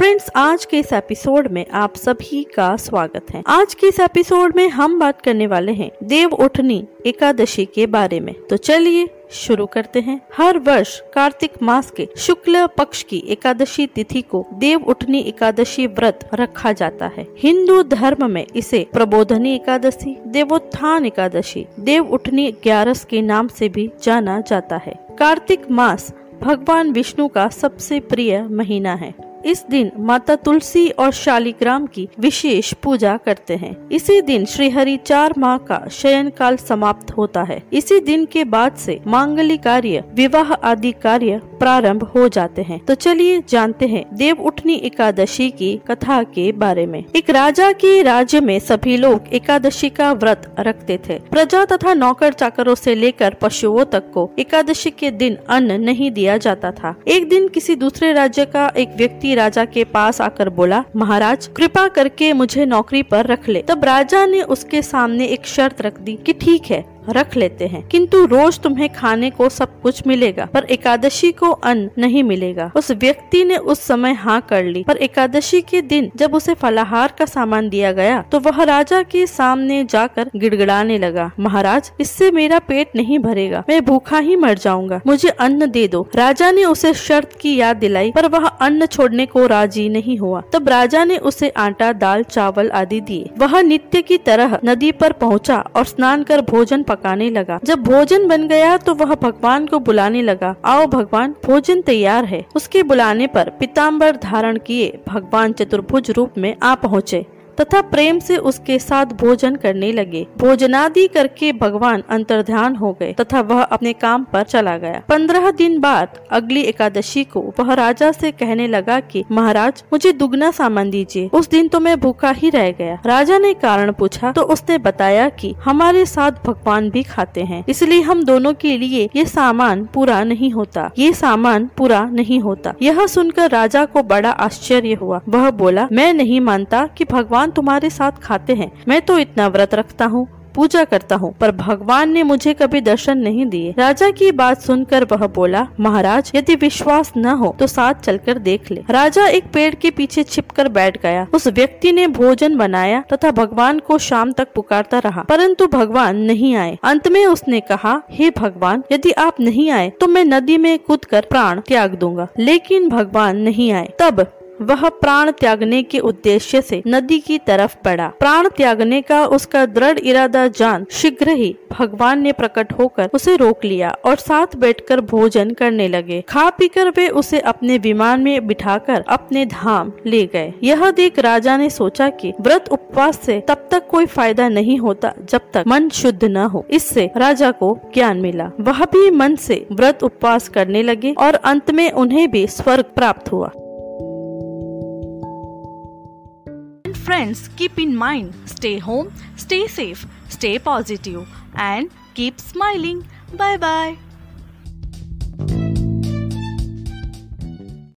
Friends आज के इस एपिसोड में आप सभी का स्वागत है। आज के इस एपिसोड में हम बात करने वाले हैं देव उठनी एकादशी के बारे में। तो चलिए शुरू करते हैं। हर वर्ष कार्तिक मास के शुक्ल पक्ष की एकादशी तिथि को देव उठनी एकादशी व्रत रखा जाता है। हिंदू धर्म में इसे प्रबोधनी एकादशी, देवोत्थान एकादशी, देव उठनी ग्यारस के नाम से भी जाना जाता है। कार्तिक मास भगवान विष्णु का सबसे प्रिय महीना है। इस दिन माता तुलसी और शालिग्राम की विशेष पूजा करते हैं। इसी दिन श्री हरि चार माह का शयन काल समाप्त होता है। इसी दिन के बाद से मांगलिक कार्य, विवाह आदि कार्य प्रारंभ हो जाते हैं। तो चलिए जानते हैं देव उठनी एकादशी की कथा के बारे में। एक राजा के राज्य में सभी लोग एकादशी का व्रत रखते थे। प्रजा तथा नौकर चाकरों से लेकर पशुओं तक को एकादशी के दिन अन्न नहीं दिया जाता था। एक दिन किसी दूसरे राज्य का एक व्यक्ति राजा के पास आकर बोला, महाराज, कृपा करके मुझे नौकरी पर रख ले। तब राजा ने उसके सामने एक शर्त रख दी कि ठीक है रख लेते हैं। किंतु रोज तुम्हें खाने को सब कुछ मिलेगा, पर एकादशी को अन्न नहीं मिलेगा। उस व्यक्ति ने उस समय हाँ कर ली, पर एकादशी के दिन जब उसे फलाहार का सामान दिया गया तो वह राजा के सामने जाकर गिड़गिड़ाने लगा। महाराज, इससे मेरा पेट नहीं भरेगा, मैं भूखा ही मर जाऊँगा, मुझे अन्न दे दो। राजा ने उसे शर्त की याद दिलाई, पर वह अन्न छोड़ने को राज़ी नहीं हुआ। तब राजा ने उसे आटा, दाल, चावल आदि दिए। वह नित्य की तरह नदी पर पहुँचा और स्नान कर भोजन पकाने लगा। जब भोजन बन गया तो वह भगवान को बुलाने लगा। आओ भगवान, भोजन तैयार है। उसके बुलाने पर पीताम्बर धारण किए भगवान चतुर्भुज रूप में आ पहुँचे। तथा प्रेम से उसके साथ भोजन करने लगे। भोजनादि करके भगवान अंतर्ध्यान हो गए तथा वह अपने काम पर चला गया। पंद्रह दिन बाद अगली एकादशी को वह राजा से कहने लगा कि, महाराज, मुझे दुगना सामान दीजिए। उस दिन तो मैं भूखा ही रह गया राजा ने कारण पूछा तो उसने बताया कि, हमारे साथ भगवान भी खाते हैं। इसलिए हम दोनों के लिए ये सामान पूरा नहीं होता। ये सामान पूरा नहीं होता। यह सुनकर राजा को बड़ा आश्चर्य हुआ। वह बोला, मैं नहीं मानता कि भगवान भगवान तुम्हारे साथ खाते हैं। मैं तो इतना व्रत रखता हूँ, पूजा करता हूँ, पर भगवान ने मुझे कभी दर्शन नहीं दिए। राजा की बात सुनकर वह बोला, महाराज, यदि विश्वास न हो तो साथ चलकर देख ले। राजा एक पेड़ के पीछे छिपकर बैठ गया। उस व्यक्ति ने भोजन बनाया तथा भगवान को शाम तक पुकारता रहा, परंतु भगवान नहीं आए। अंत में उसने कहा, हे भगवान, यदि आप नहीं आए तो मैं नदी में कूद कर प्राण त्याग दूँगा। लेकिन भगवान नहीं आए। तब वह प्राण त्यागने के उद्देश्य से नदी की तरफ़ बढ़ा प्राण त्यागने का उसका दृढ़ इरादा जान शीघ्र ही भगवान ने प्रकट होकर उसे रोक लिया और साथ बैठकर भोजन करने लगे। खा पीकर वे उसे अपने विमान में बिठाकर अपने धाम ले गए। यह देख राजा ने सोचा कि व्रत उपवास से तब तक कोई फ़ायदा नहीं होता जब तक मन शुद्ध न हो। इससे राजा को ज्ञान मिला। वह भी मन से व्रत उपवास करने लगे और अंत में उन्हें भी स्वर्ग प्राप्त हुआ। Friends, keep in mind stay home, stay safe, stay positive, and keep smiling. Bye bye.